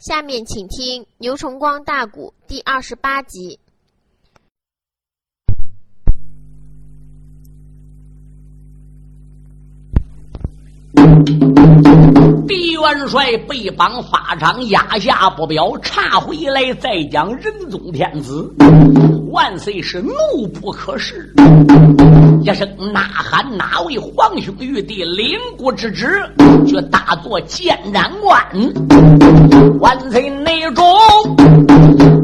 下面请听《牛崇光大鼓》第二十八集。狄元帅被绑法场，压下不表，查回来再讲仁宗天子。万岁是怒不可遏，一声呐喊：“哪位皇兄玉帝领国之旨，去大作建斩官？”万岁内中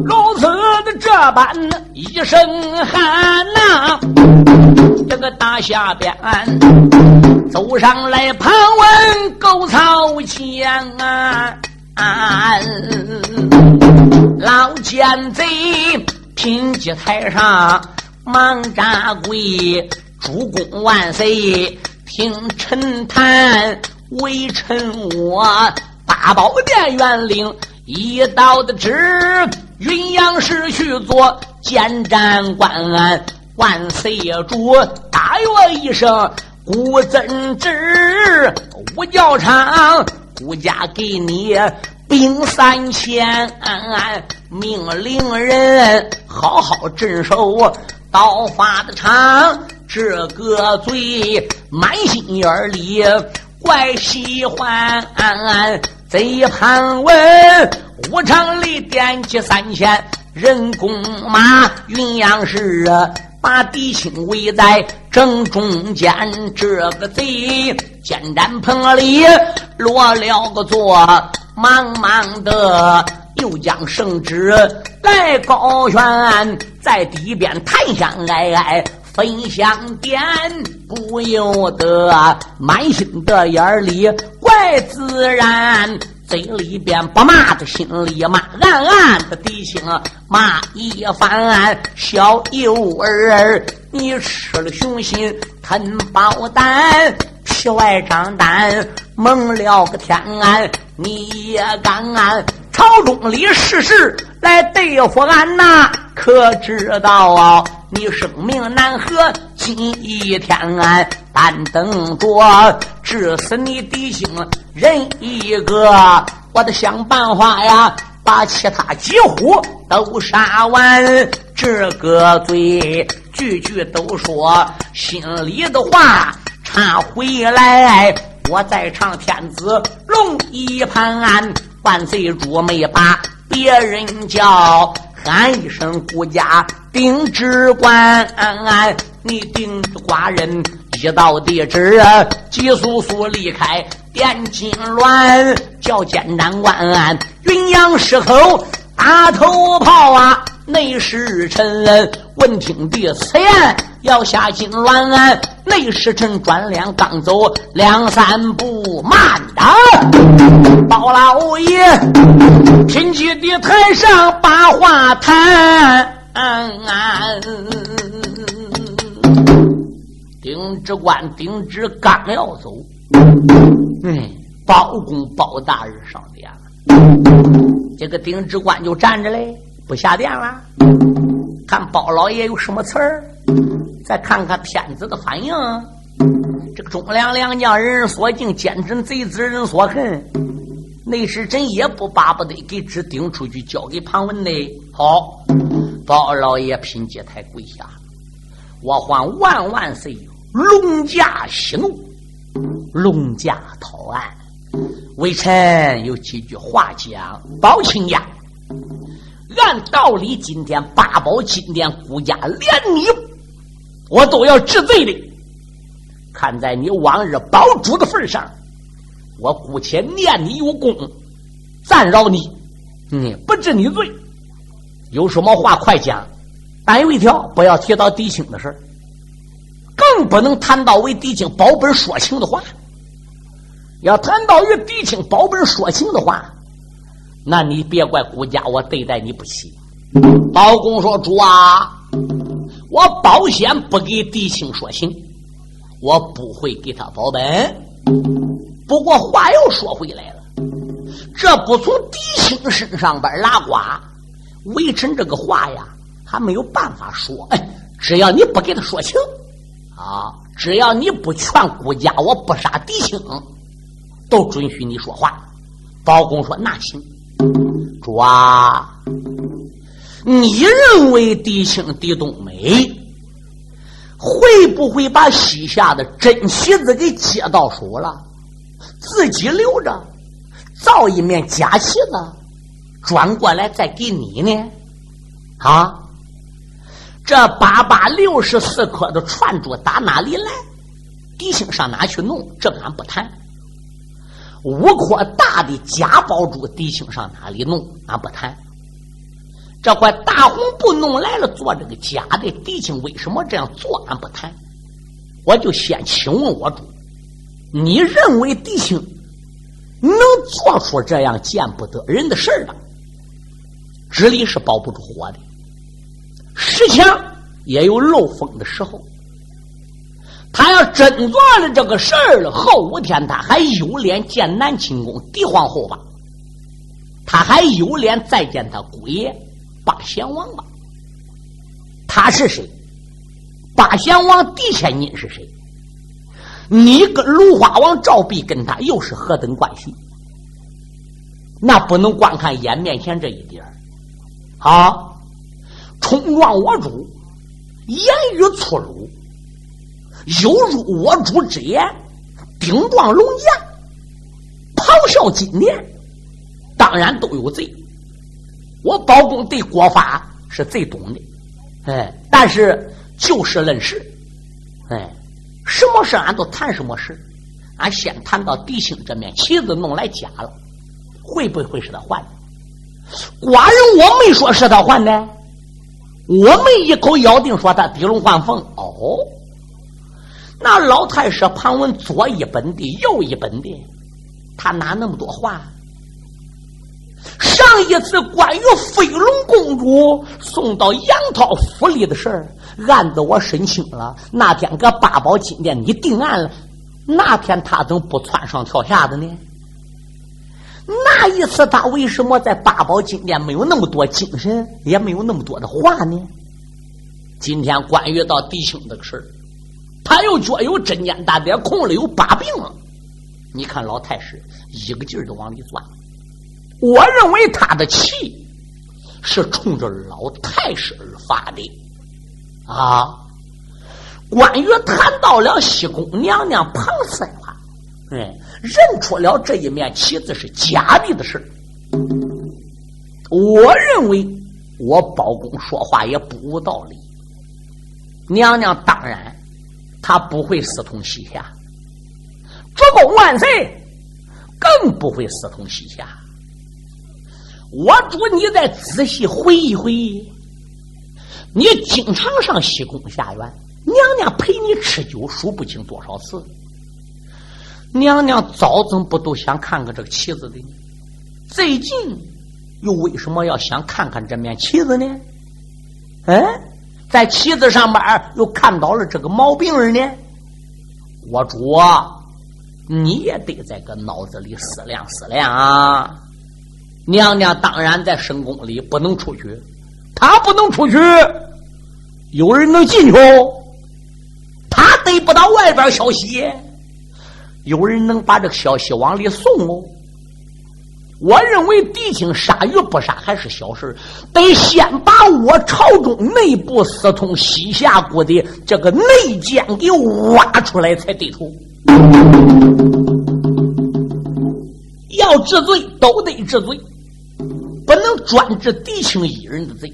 如此的这般一声喊呐，这个大下边走上来盘问狗曹将啊，老奸贼。品级台上忙扎跪，主公万岁，听臣谈，微臣我八宝殿元领一道的旨，云阳市去做监斩官，万岁爷主打我一声，孤增旨，五教场，孤家给你。兵三千，命令人好好镇守刀法的场。这个贼满心眼里怪喜欢，贼盘问武昌里点起三千人工马，云阳市把敌情围在正中间。这个贼见战棚里落了个座。忙忙的，又将圣旨来高悬，在地边檀香哀哀分香点，不由得满心的眼里怪自然，嘴里边不骂的，心里骂，暗暗的低情骂一番。小幼儿，你吃了雄心吞宝丹，皮外张胆，蒙了个天安。你也敢朝中里事事来对付俺呐？可知道啊？你生命难合，今一天俺单等着治死你弟兄人。一个，我得想办法呀，把其他几乎都杀完。这个嘴句句都说心里的话，插回来。我在唱天子龙一盘，万岁主没把别人。叫，喊一声顾家丁知官，你丁寡人一道地址，急速速离开汴京乱，叫监斩官云阳石口打头炮啊！内侍臣闻听的此言，要下金銮。内侍臣转脸刚走两三步，慢的，包老爷，贫瘠的台上把话谈。丁知官丁知刚要走，嗯，包公包大人上殿了。这个丁知官就站着嘞。不下殿了，看包老爷有什么词儿，再看看天子的反应。这个忠良良将人人所敬，奸臣贼子人所恨。内侍臣也不巴不得给纸顶出去，交给庞文的。好，包老爷品阶太贵下了，我还万万岁，龙驾息怒，龙驾讨案。微臣有几句话讲，包亲家。按道理，今天八宝金殿孤家连你，我都要治罪的。看在你往日保主的份上，我姑且念你有功，暂饶你，嗯，不治你罪。有什么话快讲。但有一条，不要提到狄青的事更不能谈到为狄青保本说情的话。要谈到与狄青保本说情的话。那你别怪顾家我对待你不起。包公说：“主啊，我保险不给狄青说情，我不会给他保本。不过话又说回来了，这不从狄青身上边拉呱，微臣这个话呀，还没有办法说。哎，只要你不给他说情，啊，只要你不劝顾家我不杀狄青，都准许你说话。”包公说：“那行。”主啊，你认为狄青、狄冬梅会不会把西夏的真旗子给接到手了，自己留着，造一面假旗子，转过来再给你呢？啊，这八八六十四颗的串珠打哪里来？狄青上哪去弄？这俺不谈。五颗大的假宝珠，狄青上哪里弄？俺不谈。这块大红布弄来了，做这个假的，狄青为什么这样做？俺不谈。我就先请问我主，你认为狄青能做出这样见不得人的事儿纸里是保不住火的，石墙也有漏风的时候。他要真做了这个事儿了，后五天他还有脸见南清宫狄皇后吧？他还有脸再见他姑爷八贤王吧？他是谁？八贤王狄千金是谁？你跟芦花王赵壁跟他又是何等关系？那不能光看眼面前这一点啊！冲撞我主，言语粗鲁。有辱我主之言，顶撞龙颜，咆哮金殿，当然都有罪。我包公对国法是最懂的，哎，但是就事论事，哎，什么事俺都谈什么事。俺先谈到狄青这面旗子弄来假了，会不会是他换的？寡人我没说是他换的，我们一口咬定说他狄龙换凤。哦。那老太师旁问左一本的，右一本的，他哪那么多话？上一次关于飞龙公主送到杨涛府里的事儿，案子我审清了。那天搁八宝金殿你定案了，那天他怎么不窜上跳下的呢？那一次他为什么在八宝金殿没有那么多精神，也没有那么多的话呢？今天关于到弟兄这个事儿。他又觉有针尖大点空了，有把柄了。你看老太师一个劲儿的往里钻。我认为他的气是冲着老太师而发的啊。关羽谈到了西宫娘娘庞三话，嗯，认出了这一面旗子是假的的事我认为我包公说话也不无道理。娘娘当然。她不会私通西夏，主公万岁，更不会私通西夏。我主，你再仔细回忆回忆，你经常上西宫下院，娘娘陪你吃酒数不清多少次。娘娘早怎么不都想看看这个旗子的？最近又为什么要想看看这面旗子呢？哎？在旗子上面又看到了这个毛病儿呢，我主，你也得在个脑子里思量思量啊！娘娘当然在深宫里不能出去，她不能出去，有人能进去。她得不到外边消息，有人能把这个消息往里送哦。我认为狄青杀与不杀还是小事得先把我朝中内部私通西夏国的这个内奸给挖出来才对头。要治罪都得治罪，不能专治狄青一人的罪。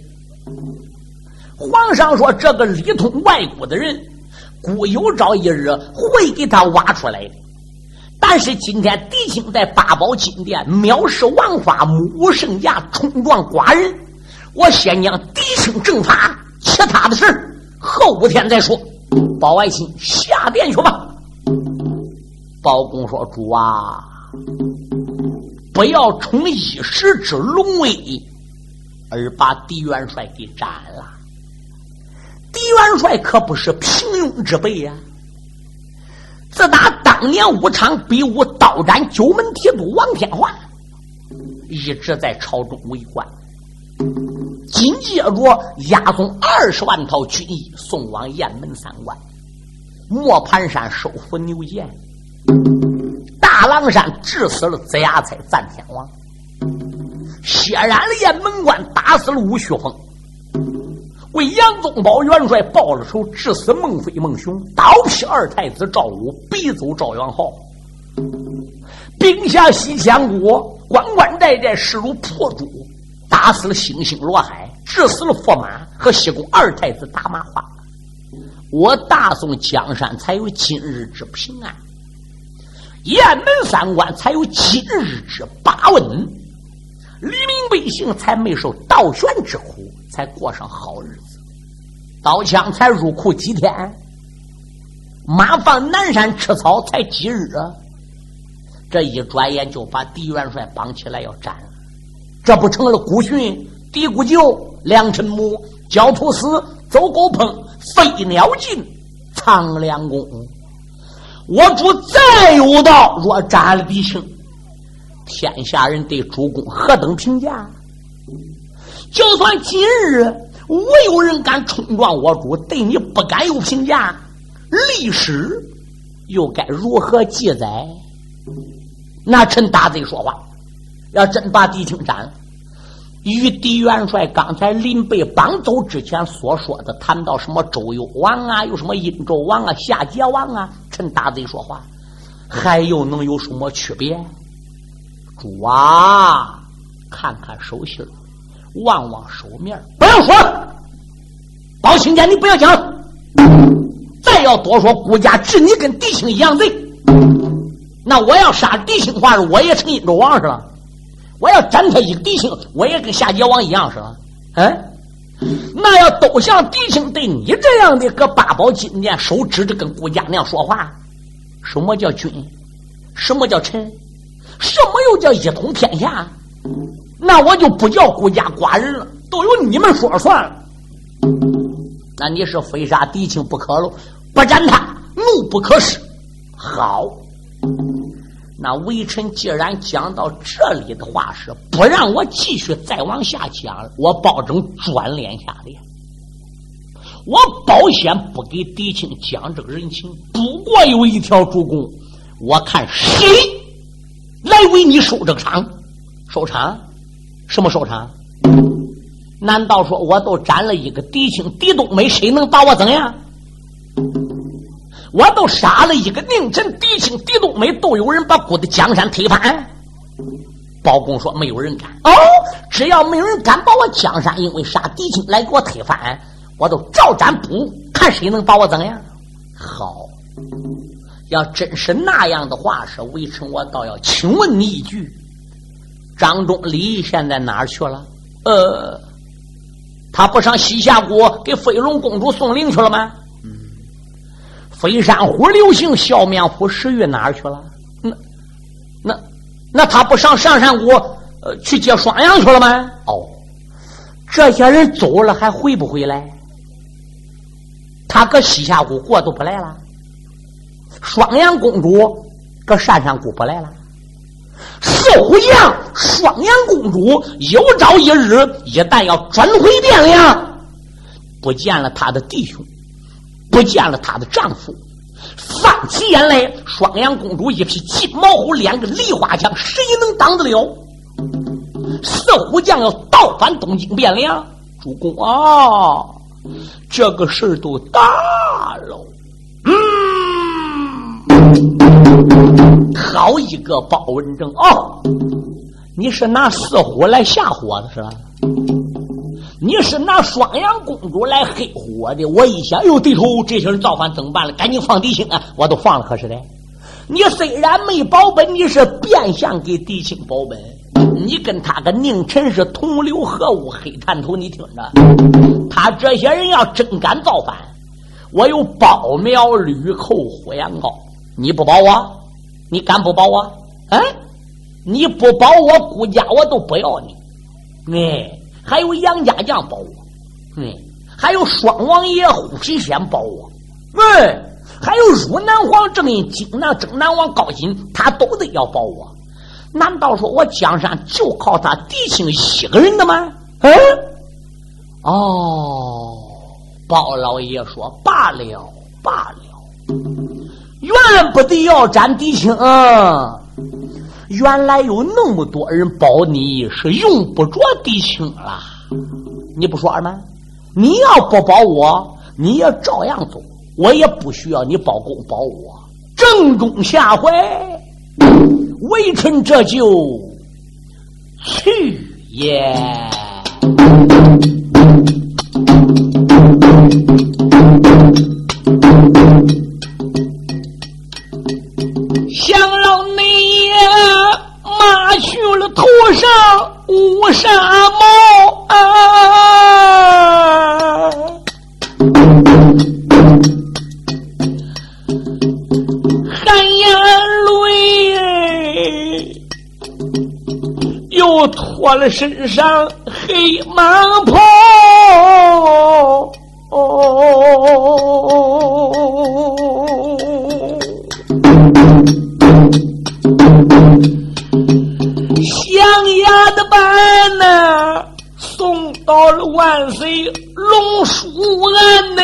皇上说这个里通外国的人，估有朝一日会给他挖出来的。但是今天狄青在八宝金殿藐视王法，目无圣驾，冲撞寡人，我先将狄青正法，其他的事后五天再说。包爱卿下殿去吧。包公说：“主啊，不要冲一时之龙威而把狄元帅给斩了。狄元帅可不是平庸之辈呀。”自打当年武昌比武刀斩九门提督王天华，一直在朝中为官，紧接着押送二十万套军衣送往雁门三关，磨盘山收服牛剑，大狼山治死了子牙才赞天王，血染了雁门关，打死了吴旭峰，为杨宗保元帅报了仇，致死孟非、孟雄，刀劈二太子赵武，逼走赵元昊，兵下西羌国，关关寨寨，势如破竹，打死了星星罗海，致死了驸马和西宫二太子打马花。我大宋江山才有今日之平安，雁门三关才有今日之八稳，黎民百姓才没受倒悬之苦，才过上好日子。刀枪才入库几天，马放南山吃草才几日！这一转眼就把狄元帅绑起来要斩了，这不成了孤寻、嘀咕舅、梁辰母、焦土司、走狗烹。飞鸟尽，苍凉宫。我主再有道，若斩了狄青，天下人对主公何等评价？就算今日无有人敢冲撞我主，对你不敢有评价，历史又该如何记载？那趁大贼说话，要真把狄青斩了。与狄元帅刚才临被绑走之前所说的谈到什么周幽王啊，有什么殷纣王啊、夏桀王啊，趁大贼说话，还又能有什么区别？主啊，看看手心望望手面不要说，包青天，你不要讲，再要多说，顾家治你跟狄青一样贼，那我要杀狄青话，我也成殷纣王是了。我要斩他一个弟兄，我也跟夏桀王一样是吧？嗯，那要都像弟兄对你这样的搁八宝金殿手指着跟顾家那样说话，什么叫君？什么叫臣？什么又叫一统天下？那我就不叫孤家寡人了，都由你们说了算了。那你是非杀狄青不可喽？不斩他，怒不可失。好。那微臣既然讲到这里的话是不让我继续再往下讲了，我保证转脸下脸。我保险不给狄青讲这个人情。不过有一条，主公，我看谁来为你收这个场？收场？什么收场？难道说我都斩了一个狄青、狄冬梅，谁能把我怎样？我都杀了一个宁臣狄青狄冬梅，都有人把古的江山推翻。包公说：“没有人敢。哦，只要没有人敢把我江山，因为杀狄青来给我推翻，我都照斩不误看谁能把我怎样。”好，要真是那样的话，是微臣我倒要请问你一句：张忠礼现在哪儿去了？呃，他不上西夏国给飞龙公主送灵去了吗？嗯飞山虎刘姓笑面虎石玉哪儿去了？那那那他不上上山国呃去接双阳去了吗？哦，这些人走了还回不回来？他搁西夏国过都不来了。双阳公主搁山上国不来了。四虎将双阳公主有朝一日一旦要转回汴梁，不见了他的弟兄。不见了她的丈夫，泛起眼来，双阳公主一匹金毛虎，两个梨花枪，谁能挡得了？四虎将要倒返东京汴梁，主公啊，这个事儿都大喽！嗯，好一个包文正哦，你是拿四虎来吓唬我的是吧？你是拿双阳公主来黑唬我的？我一想，哟，对头，这些人造反怎么办了？赶紧放狄青啊！我都放了，可是的。你虽然没保本，你是变相给狄青保本。你跟他个宁臣是同流合污，黑探头。你听着，他这些人要真敢造反，我有包苗、吕寇、火羊羔，你不保我？你敢不保我？啊？你不保我，顾家我都不要你。哎。还有杨家将保我，嗯，还有双王爷虎皮仙保我，嗯，还有汝南皇正印金南征南王高进，他都得要保我。难道说我江山就靠他狄青一个人的吗？嗯，哦，包老爷说罢了罢了，原不得要斩狄青。原来有那么多人保你，是用不着狄青了。你不说二吗？你要不保我，你也照样走，我也不需要你保公保我。正中下怀，微臣这就去也。身上黑蟒袍。象牙的板呢，送到了万岁龙书案内，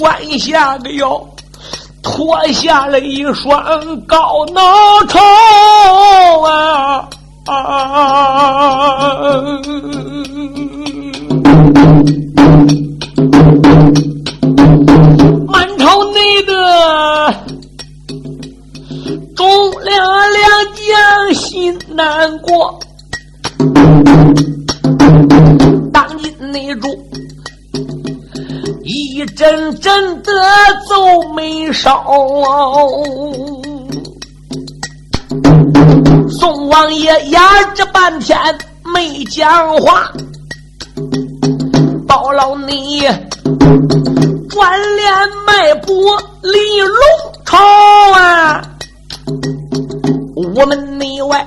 弯下个腰，脱下了一双高脑头啊！满宋王爷压着半天没讲话，包老你转脸迈步离龙朝啊！我们内外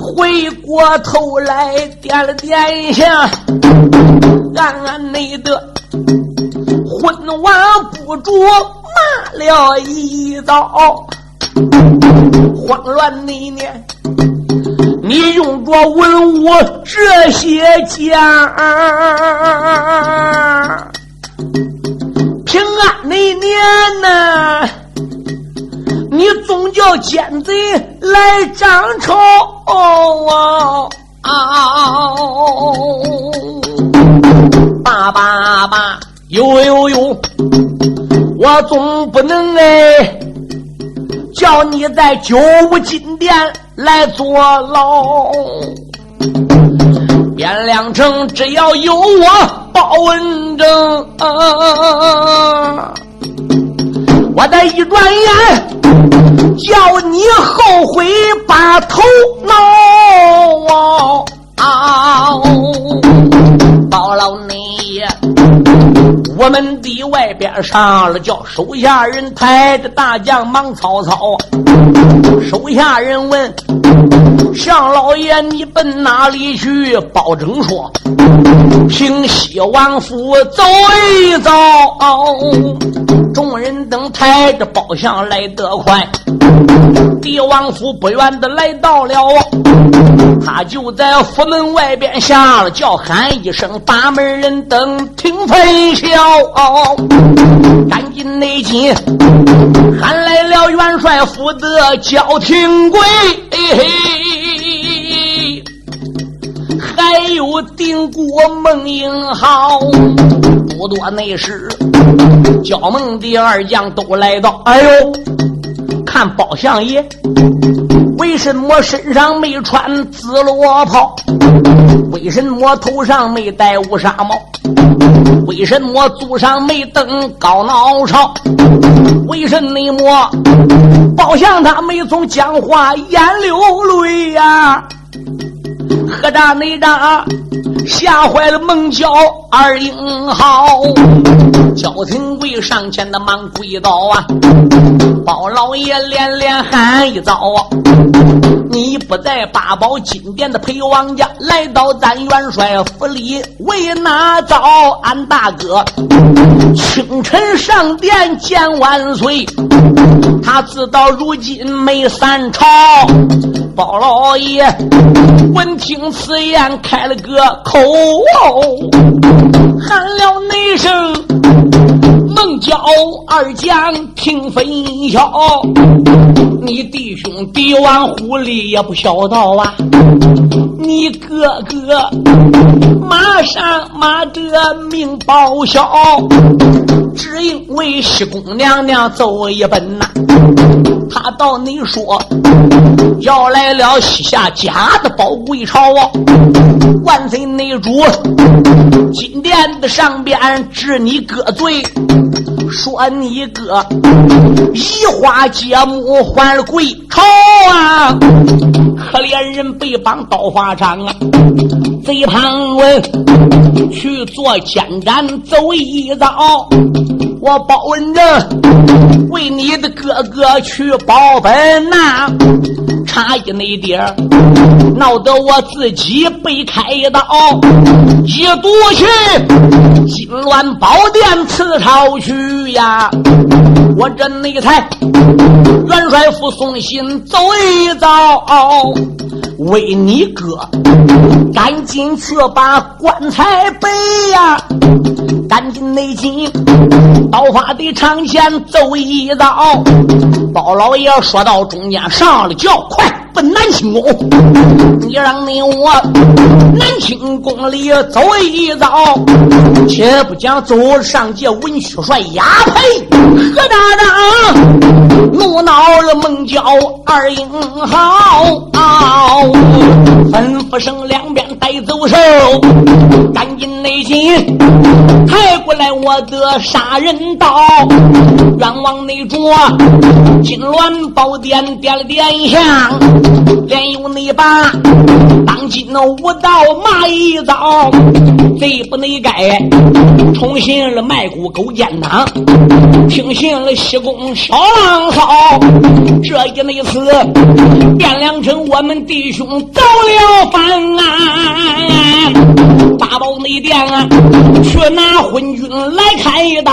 回过头来点了点一下，暗暗内的昏王不住骂了一遭。慌乱那年，你用着文武这些家，平安那年呢，你总叫奸贼来张朝啊！爸爸爸，有有有，我总不能哎。叫你在九五金殿来坐牢，汴梁城只要有我包文正，我的一转眼叫你后悔把头挠啊！包我们的外边上了叫手下人抬着大将忙曹操，手下人问向老爷你奔哪里去？包拯说平西王府走一遭。众人等抬着包厢来得快，帝王府不远的来到了，他就在府门外边下了叫喊一声，把门人等听分晓。哦赶紧内进，喊来了元帅府的焦廷贵，还有定国孟英豪。不多内时，焦孟的二将都来到。哎呦，看包相爷，为什么身上没穿紫罗袍？为什么头上没戴乌纱帽？为什么祖上没登高老朝？为什么包相他没从讲话眼流泪呀？何大内大吓坏了孟郊二英豪，焦廷贵上前的忙跪倒啊！包老爷连连喊一遭啊，你不在八宝金殿的陪王家，来到咱元帅府里为哪遭？俺大哥清晨上殿见万岁，他自到如今没散朝。包老爷闻听此言，开了个口，喊了那声。孟郊二将听分晓，你弟兄帝王狐狸也不小道啊！你哥哥马上马德命报销，只因为西宫娘娘奏一本呐。他到你说要来了西夏家的宝贵朝啊！万岁内主，金殿的上边治你哥罪，说你哥移花接木还了贵朝啊！可怜人被绑刀法场啊！贼庞文去做监斩走一遭。我包文正为你的哥哥去报本呐，差一那点儿，闹得我自己被开刀，一赌去金銮宝殿刺朝去呀！我这内才元帅府送信走一遭，为你哥赶紧去把棺材背呀！赶紧内进刀法的长前走一遭，包老爷说到中间上了轿，快奔南清宫！你让你我南清宫里走一遭，且不讲走上界文曲帅押配何大长，怒恼了孟郊二英豪，吩咐声两边带走手，赶紧内进。抬过来我的杀人刀，冤枉内主金銮宝殿点了点香，连有你把当今的武道骂一遭，贼不内该重新了卖骨勾践堂，听信了西宫小浪骚，这一那次汴梁城我们弟兄遭了反啊，八宝内殿啊，去拿。昏君来开刀，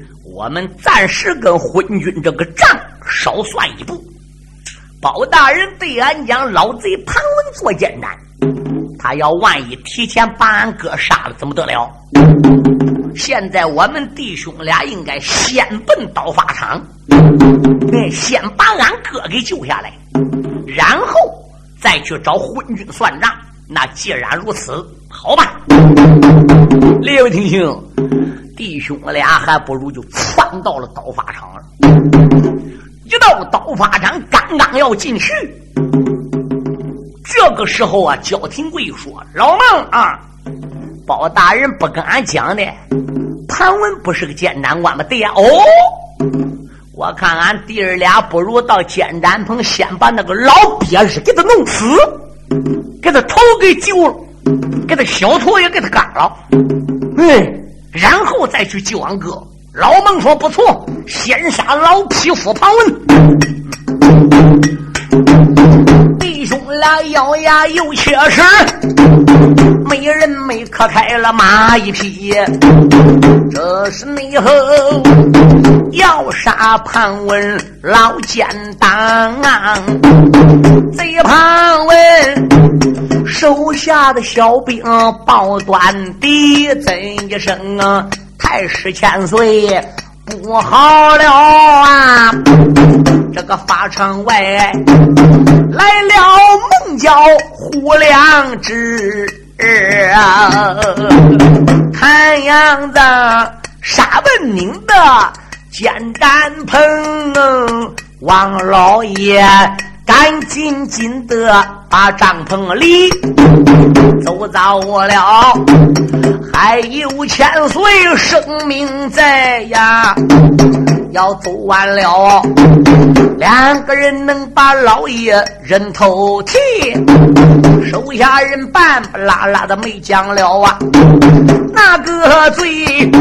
我们暂时跟昏君这个账少算一步。包大人对俺讲，老贼庞文做奸难，他要万一提前把俺哥杀了，怎么得了？现在我们弟兄俩应该先奔刀法场。”哎，先把俺哥给救下来，然后再去找昏君算账。那既然如此，好吧。列位听兄，弟兄俩还不如就窜到了刀法场了。一到刀法场，刚刚要进去，这个时候啊，焦廷贵说：“老孟啊，包大人不跟俺讲的，潘文不是个艰难官吗？对呀，哦。”我看俺弟儿俩不如到监斩棚，先把那个老鳖子给他弄死，给他头给揪了，给他小头也给他干了，嗯，然后再去救俺哥。老孟说不错，先杀老匹夫庞文。弟兄俩咬牙又切齿，没人没磕开了马一匹。这是内后要杀庞文老奸党，贼庞文手下的小兵报断地，怎一声啊？太师千岁不好了啊！这个法场外来了孟郊胡良知啊！看样子杀文宁的监斩棚，王老爷赶紧紧的把帐篷里走早了，还有千岁生命在呀！要走完了，两个人能把老爷人头提，手下人半不拉拉的没讲了啊。那个嘴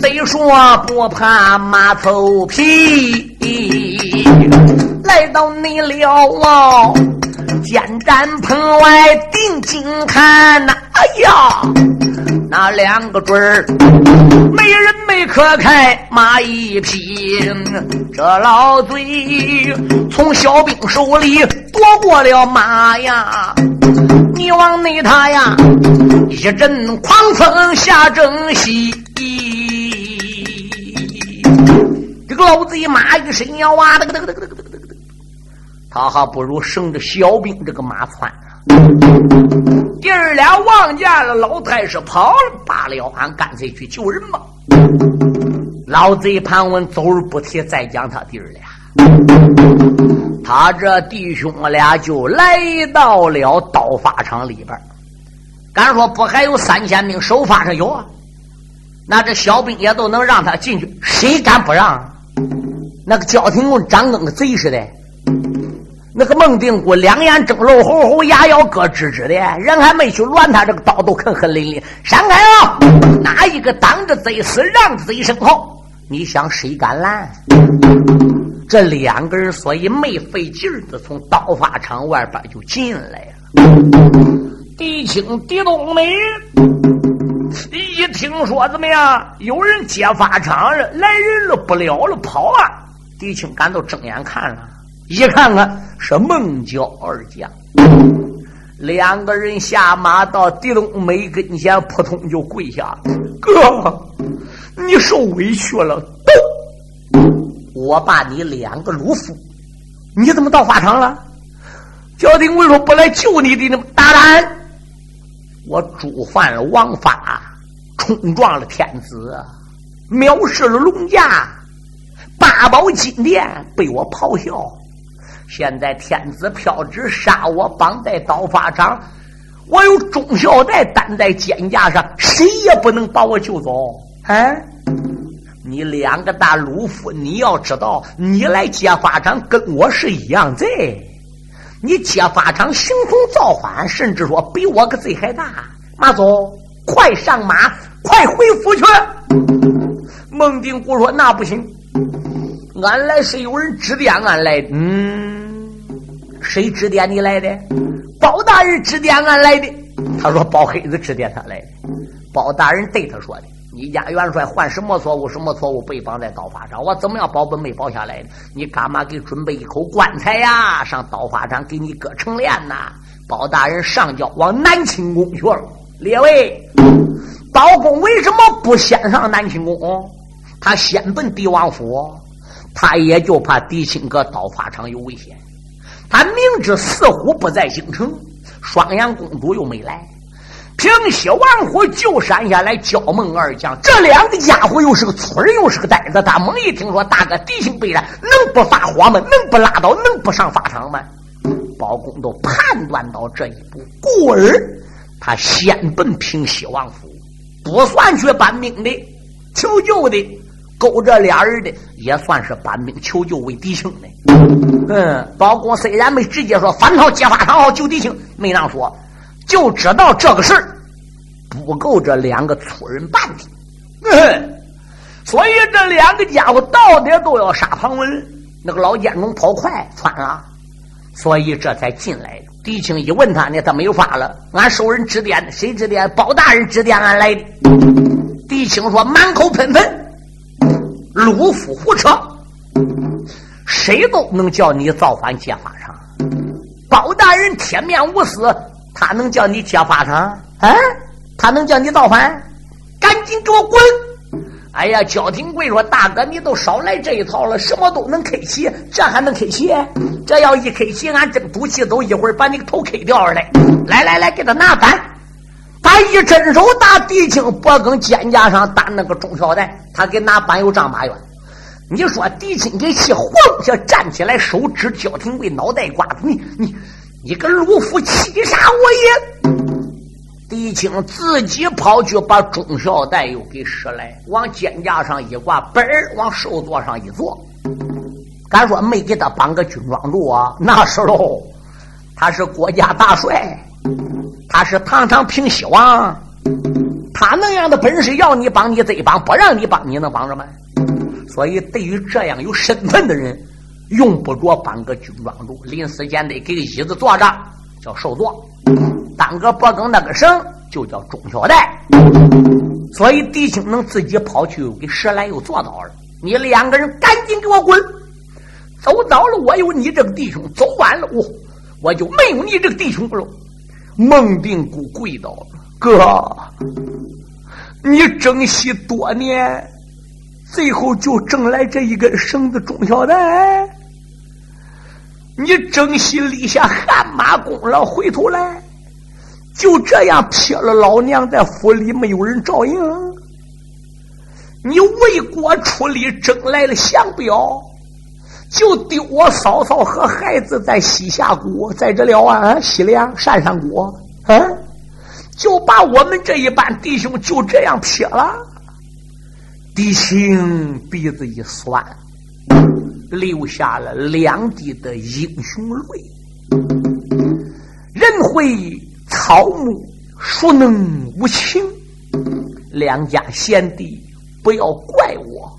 贼说不怕马头皮，来到你了啊！见战棚外定睛看呐，哎呀，那两个准儿，没人没可开马一匹，这老贼从小兵手里夺过了马呀，你往内他呀，一阵狂风下正西，这个老贼马一伸腰啊，这个这个这个这个他还不如生着小兵这个马窜啊！弟儿俩望见了老太师跑了罢了，俺干脆去救人吧。老贼盘问走而不提，再讲他弟儿俩。他这弟兄俩就来到了刀法场里边敢说不还有三千兵守法上有啊？那这小兵也都能让他进去，谁敢不让？那个焦廷公长跟个贼似的。那个孟定国两眼睁漏吼吼，牙要咯吱吱的，人还没去乱，他这个刀都狠狠淋淋。闪开啊！哪一个当着贼死，让着贼身后？你想谁敢拦？这两个人所以没费劲儿的从刀法场外边就进来了。狄青、狄冬梅一听说怎么样，有人接法场了，来人了，不了了，跑啊！狄青赶到睁眼看了。一看看是孟郊二将，两个人下马到狄龙梅跟前，扑通就跪下。哥，你受委屈了，都我把你两个鲁夫，你怎么到法场了？焦廷贵说不来救你的那么大胆，我触犯了王法，冲撞了天子，藐视了龙家，八宝金殿被我咆哮。现在天子飘旨杀我，绑在刀法场，我有忠孝带担在肩架上，谁也不能把我救走。啊！你两个大鲁夫，你要知道，你来接法场跟我是一样罪。你接法场行凶造反，甚至说比我个罪还大。马总，快上马，快回府去。孟定国说：“那不行，俺来是有人指点俺来的。”嗯。谁指点你来的？包大人指点俺来的。他说：“包黑子指点他来的。”包大人对他说的：“你家元帅犯什么错误？什么错误被绑在刀法上？我怎么样保本没保下来的？你干嘛给准备一口棺材呀？上刀法场给你搁成殓呐？”包大人上轿往南清宫去了。列位，包公为什么不先上南清宫？他先奔帝王府，他也就怕狄青阁刀法场有危险。他明知四虎不在京城，双阳公主又没来，平西王虎就闪下来焦孟二将，这两个家伙又是个粗人，又是个呆子。他猛一听说大哥敌情被斩，能不发火吗？能不拉倒？能不上法场吗？包公都判断到这一步，故而他先奔平西王府，不算去搬兵的，求救的。勾这俩人的也算是搬兵求救为弟兄的。嗯，包公虽然没直接说反套揭发场好救弟兄，没让说，就知道这个事儿不够这两个粗人办的。嗯，所以这两个家伙到底都要杀庞文。那个老监中跑快窜了，所以这才进来的。狄青一问他呢，他没有发了。俺受人指点，谁指点？包大人指点俺来的。狄青说，满口喷粪。鲁夫胡扯，谁都能叫你造反揭发场。包大人铁面无私，他能叫你揭发场？啊，他能叫你造反？赶紧给我滚！哎呀，焦廷贵说：“大哥，你都少来这一套了，什么都能 K 起，这还能 K 起？这要一 K 起，俺真赌气走，一会儿把你头 K 掉了来！来来来，给他拿板。一伸手打狄青脖梗肩胛上打那个中小带，他给拿板有丈八远。你说狄青给气晃下站起来，手指焦廷贵脑袋瓜子，你你你个鲁夫欺杀我也！狄青自己跑去把忠孝带又给拾来，往肩架上一挂，本儿往寿座上一坐。敢说没给他绑个军装住啊？那是喽，他是国家大帅，他是堂堂平西王，他那样的本事，要你帮你贼绑，不让你帮你能帮着吗？所以对于这样有身份的人，用不着绑个军装住，临死前得给个椅子坐着，叫受座。当个脖梗那个绳就叫中孝带，所以狄青能自己跑去给石来又做到了。你两个人赶紧给我滚！走早了，我有你这个弟兄；走晚了，我我就没有你这个弟兄了。孟定谷跪倒了，哥，你珍惜多年，最后就挣来这一根绳子中孝带，你珍惜立下汗马功劳，回头来。就这样撇了老娘在府里没有人照应，你为国出力争来了降表，就丢我嫂嫂和孩子在西夏国，在这了啊西凉山上国，啊，就把我们这一班弟兄就这样撇了。狄青鼻子一酸，流下了两滴的英雄泪，人会。草木孰能无情？两家贤弟，不要怪我。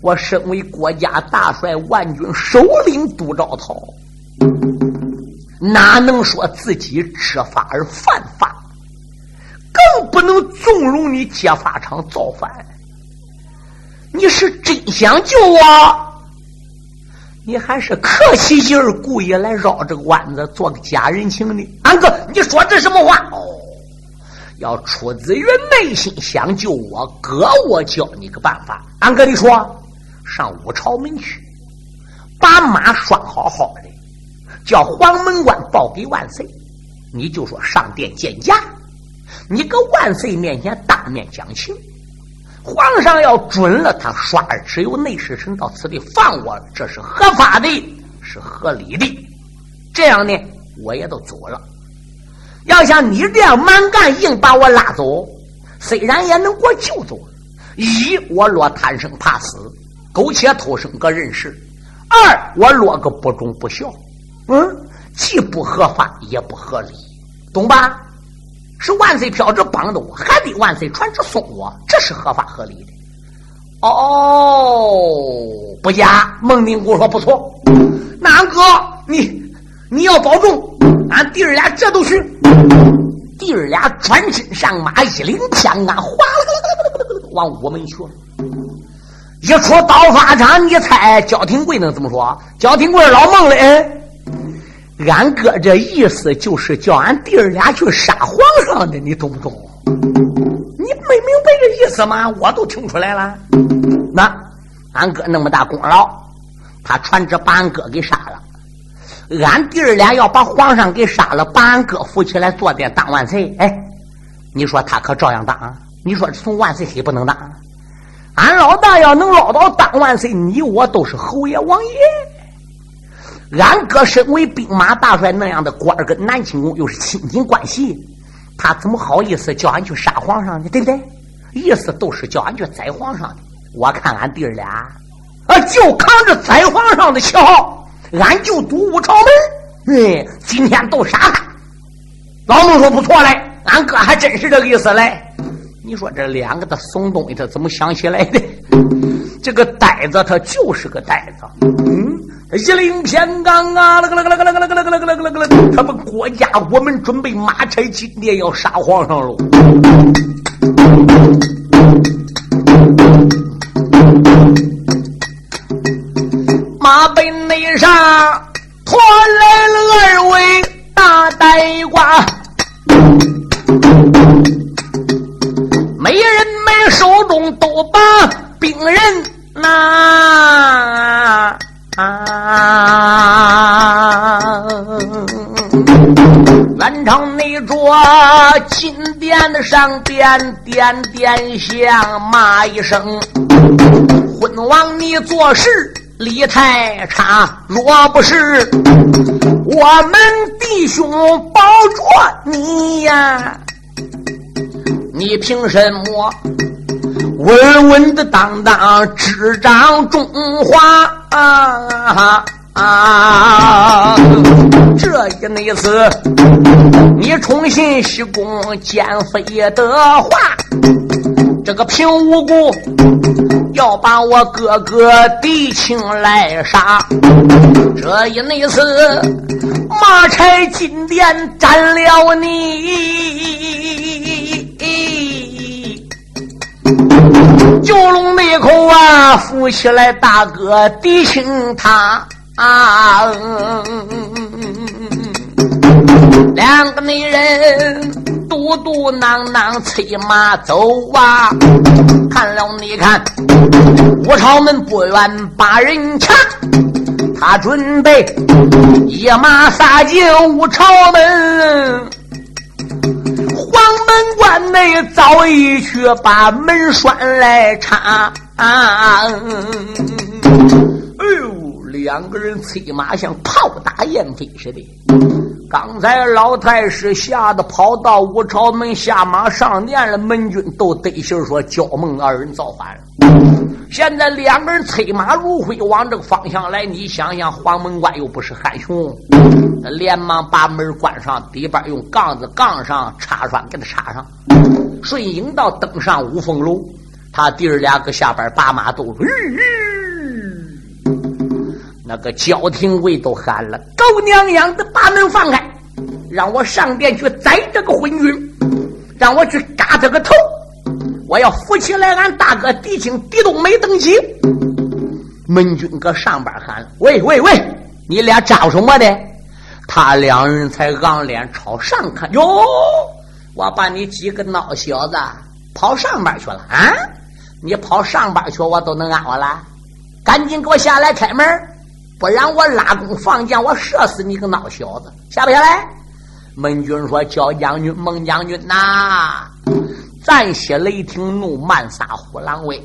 我身为国家大帅、万军首领杜兆涛，哪能说自己知法而犯法？更不能纵容你劫法场造反。你是真想救我？你还是客气劲儿，故意来绕这个弯子，做个假人情的。安哥，你说这什么话？哦，要出自于内心想救我哥，我教你个办法。安哥，你说，上五朝门去，把马拴好好的，叫黄门关报给万岁。你就说上殿见驾，你搁万岁面前当面讲情。皇上要准了，他刷只有内侍臣到此地放我，这是合法的，是合理的。这样呢，我也都走了。要像你这样蛮干，硬把我拉走，虽然也能给我救走。一，我落贪生怕死，苟且偷生个人事；二，我落个不忠不孝，嗯，既不合法也不合理，懂吧？是万岁飘旨绑的我，还得万岁传旨送我，这是合法合理的。哦，不假。孟明姑说不错，那俺哥你你要保重，俺弟儿俩这都去。弟儿俩转身上马，一领枪杆，哗啦啦啦啦啦往午门去了。一出刀法场，你猜焦廷贵能怎么说？焦廷贵老孟嘞。俺哥这意思就是叫俺弟儿俩去杀皇上的，你懂不懂？你没明白这意思吗？我都听出来了。那俺哥那么大功劳，他传旨把俺哥给杀了。俺弟儿俩要把皇上给杀了，把俺哥扶起来坐殿当万岁。哎，你说他可照样当？你说从万岁黑不能当？俺老大要能捞到当万岁，你我都是侯爷王爷。俺哥身为兵马大帅那样的官儿，跟南清宫又是亲近关系，他怎么好意思叫俺去杀皇上呢？对不对？意思都是叫俺去宰皇上的。我看俺弟儿俩啊，就扛着宰皇上的旗号，俺就堵五朝门。哎，今天都杀他。老孟说不错嘞，俺哥还真是这个意思嘞。你说这两个的怂东西，他怎么想起来的？这个呆子，他就是个呆子。嗯。一领偏刚啊，那个那个那个那个那个那个那个那个那个，他们国家我们准备马车今天要杀皇上喽！马背内上拖来了二位大呆瓜，手中都把兵人拿。啊！满场内着金殿的上殿，殿殿响骂一声：“昏王，你做事理太差，若不是我们弟兄保着你呀，你凭什么稳稳的当当执掌中华啊？啊！这一那次，你重新西宫奸妃的话，这个平无故要把我哥哥弟亲来杀。这一那次，马柴金殿斩了你，九龙那口啊，扶起来大哥弟亲他。啊！两个女人嘟嘟囔囔催马走啊！看了你看，武朝门不远把人抢，他准备一马杀进武朝门。城门关内早已去把门栓来插啊。哎呦！两个人催马像炮打燕飞似的。刚才老太师吓得跑到五朝门下马上殿了，门军都得信说焦孟二人造反了。现在两个人催马如飞往这个方向来，你想想，黄门关又不是汉雄，连忙把门关上，底边用杠子杠上插栓给他插上。顺应到登上五凤楼，他弟儿俩搁下边把马都。那个焦廷贵都喊了：“狗娘养的，把门放开，让我上殿去宰这个昏君，让我去嘎他个头！我要扶起来俺大哥狄青、狄冬梅登基。”门军搁上边喊：“喂喂喂，你俩招什么的？”他两人才昂脸朝上看：“哟，我把你几个孬小子跑上边去了啊！你跑上边去，我都能安我了。赶紧给我下来开门！”不然我拉弓放箭，我射死你个孬小子！下不下来？门军说：“焦将军、孟将军呐，暂歇雷霆怒，慢撒虎狼威，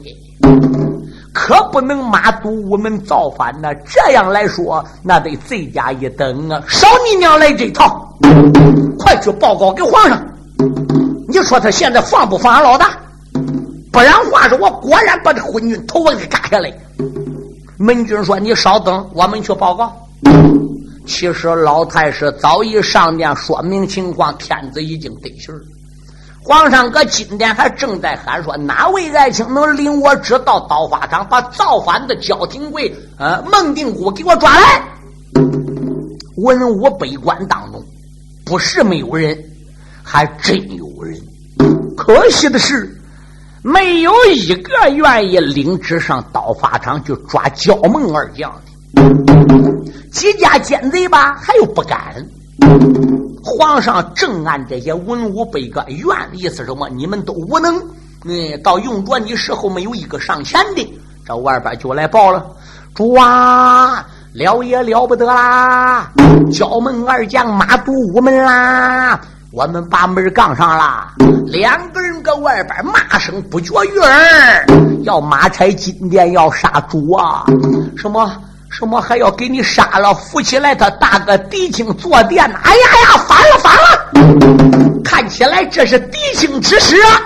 可不能马督我们造反呐！这样来说，那得罪加一等啊！少你娘来这套！快去报告给皇上！你说他现在放不放俺老大？不然话是我果然把这昏君头给割下来。”门军说：“你稍等，我们去报告。”其实老太师早已上殿说明情况，天子已经得信儿。皇上搁金殿还正在喊说：“哪位爱卿能领我知道刀法场，把造反的焦廷贵、呃孟定国给我抓来？”文武百官当中，不是没有人，还真有人。可惜的是。没有一个愿意领旨上刀法场去抓焦孟二将的，几家奸贼吧，还有不敢。皇上正按这些文武百官愿，意思什么？你们都无能，嗯，到用着你时候没有一个上前的，这外边就来报了，主啊，了也了不得啦，焦孟二将马堵午门啦。我们把门杠上了，两个人搁外边骂声不绝于耳，要马拆金殿，要杀主啊！什么什么还要给你杀了，扶起来他大哥狄青坐殿哎呀呀，反了反了！看起来这是狄青之师啊，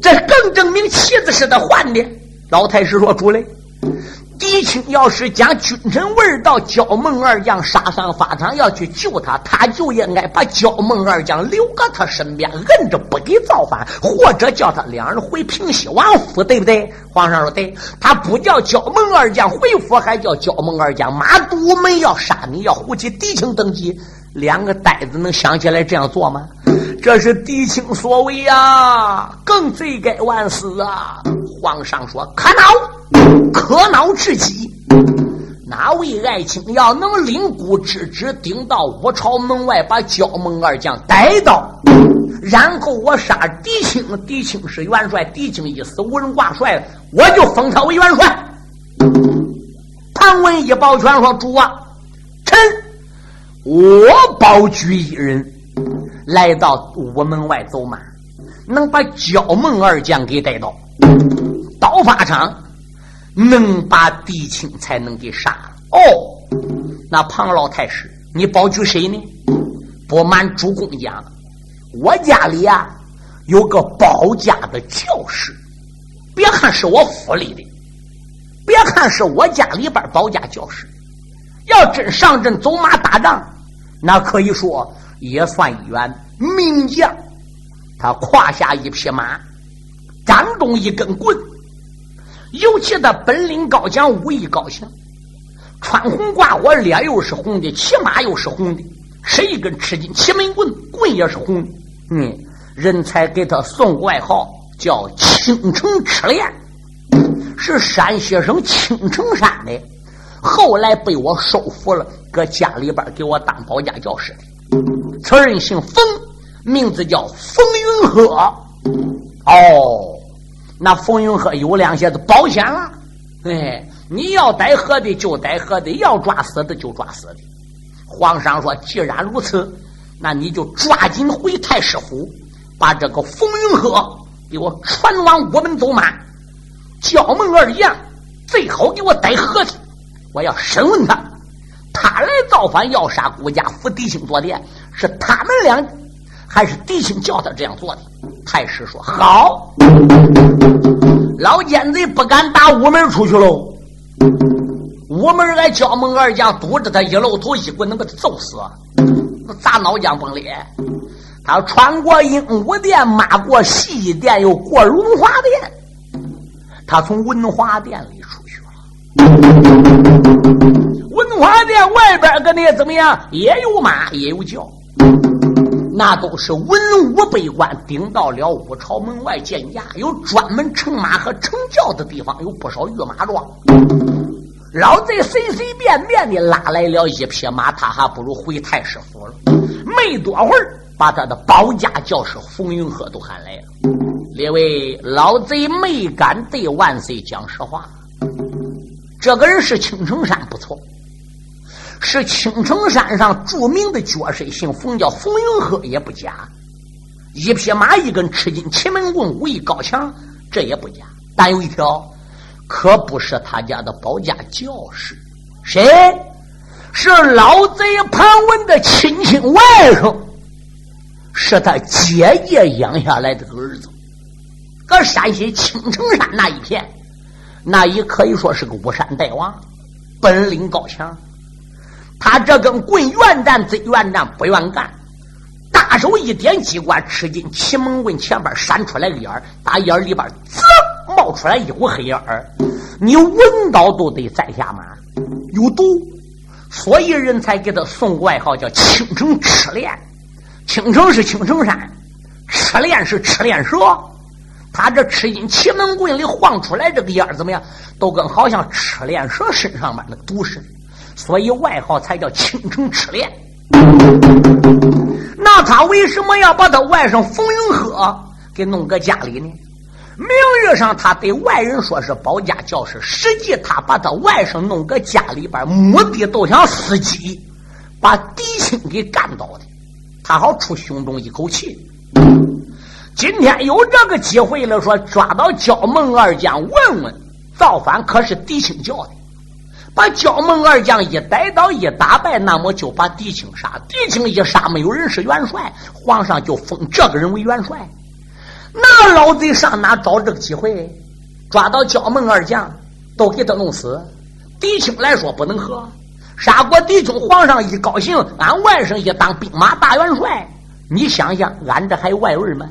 这更证明旗子是他换的。老太师说：“主嘞。”狄青要是将君臣味到焦孟二将杀上法场，要去救他，他就应该把焦孟二将留搁他身边，摁着不给造反，或者叫他两人回平西王府，对不对？皇上说对，他不叫焦孟二将回府，还叫焦孟二将马都门要杀你，要护起狄青登基。两个呆子能想起来这样做吗？这是狄青所为呀，更罪该万死啊！皇上说可恼，可恼至极。哪位爱卿要能领姑之旨，顶到我朝门外，把焦孟二将逮到，然后我杀狄青，狄青是元帅，狄青一死，无人挂帅，我就封他为元帅。唐文一抱拳说：“主啊，臣。”我保举一人来到午门外走马，能把焦孟二将给逮到刀法场。能把狄青才能给杀了。哦，那庞老太师，你保举谁呢？不瞒主公讲，我家里啊有个保家的教士，别看是我府里的，别看是我家里边保家教士，要真上阵走马打仗，那可以说也算一员名将。他胯下一匹马，掌中一根棍，尤其他本领高强，武艺高强，穿红挂火，脸又是红的，骑马又是红的。吃一根吃金奇门棍，棍也是红的。嗯，人才给他送外号叫青城赤练，是山西省青城山的。后来被我收服了，搁家里边给我当保家教师的。此人姓冯，名字叫冯云鹤。哦，那冯云鹤有两下子保险了。哎，你要逮活的就逮活的，要抓死的就抓死的。皇上说：“既然如此，那你就抓紧回太师府，把这个冯云鹤给我传往午门走马。叫门二将最好给我逮合体，我要审问他。他来造反要杀顾家扶狄青坐殿，是他们俩还是狄青叫他这样做的？”太师说：“好。”老奸贼不敢打午门出去喽。午门俺叫门二将堵着他，一露头一棍能把他揍死，那砸脑浆崩裂。他穿过鹦鹉殿，马过西殿，又过荣华殿。他从文华殿里出去了。文华殿外边跟那怎么样？也有马，也有轿，那都是文武百官顶到了五朝门外见驾，有专门乘马和乘轿的地方，有不少御马庄。老贼随随便便的拉来了一匹马，他还不如回太师府了。没多会儿，把他的保家教师冯云鹤都喊来了。列位，老贼没敢对万岁讲实话。这个人是青城山，不错，是青城山上著名的角色，姓冯，叫冯云鹤，也不假。一匹马，一根赤金奇门棍，武艺高强，这也不假。但有一条。可不是他家的保家教士，谁？是老贼庞文的亲亲外甥，是他姐姐养下来的儿子。搁山西青城山那一片，那也可以说是个武山大王，本领高强。他这根棍愿战则愿战，不愿干。大手一点机关，吃进奇门棍前边闪出来个眼儿，打眼儿里边滋。冒出来一股黑烟儿，你闻到都得在下马，有毒，所以人才给他送外号叫青城赤练。青城是青城山，赤练是赤练蛇。他这吃进奇门棍里晃出来这个烟儿怎么样？都跟好像赤练蛇身上面的毒似的，所以外号才叫青城赤练。那他为什么要把他外甥冯云鹤给弄搁家里呢？名义上他对外人说是保家教师，实际他把他外甥弄搁家里边，目的都想伺机把狄青给干倒的，他好出胸中一口气。今天有这个机会了，说抓到焦门二将，问问造反可是狄青叫的，把焦门二将一逮到一打败，那么就把狄青杀。狄青一杀，没有人是元帅，皇上就封这个人为元帅。那老贼上哪找这个机会？抓到焦门二将，都给他弄死。狄青来说不能喝，杀过狄青，皇上一高兴，俺外甥一当兵马大元帅。你想想，俺这还有外人吗？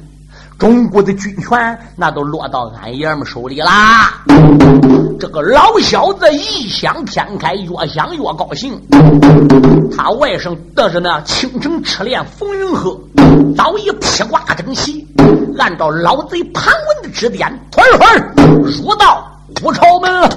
中国的军权那都落到俺爷们手里啦。这个老小子异想天开，越想越高兴。他外甥得着那青城赤练冯云鹤，早已披挂整齐。按照老贼潘文的指点，团团入到五朝门了。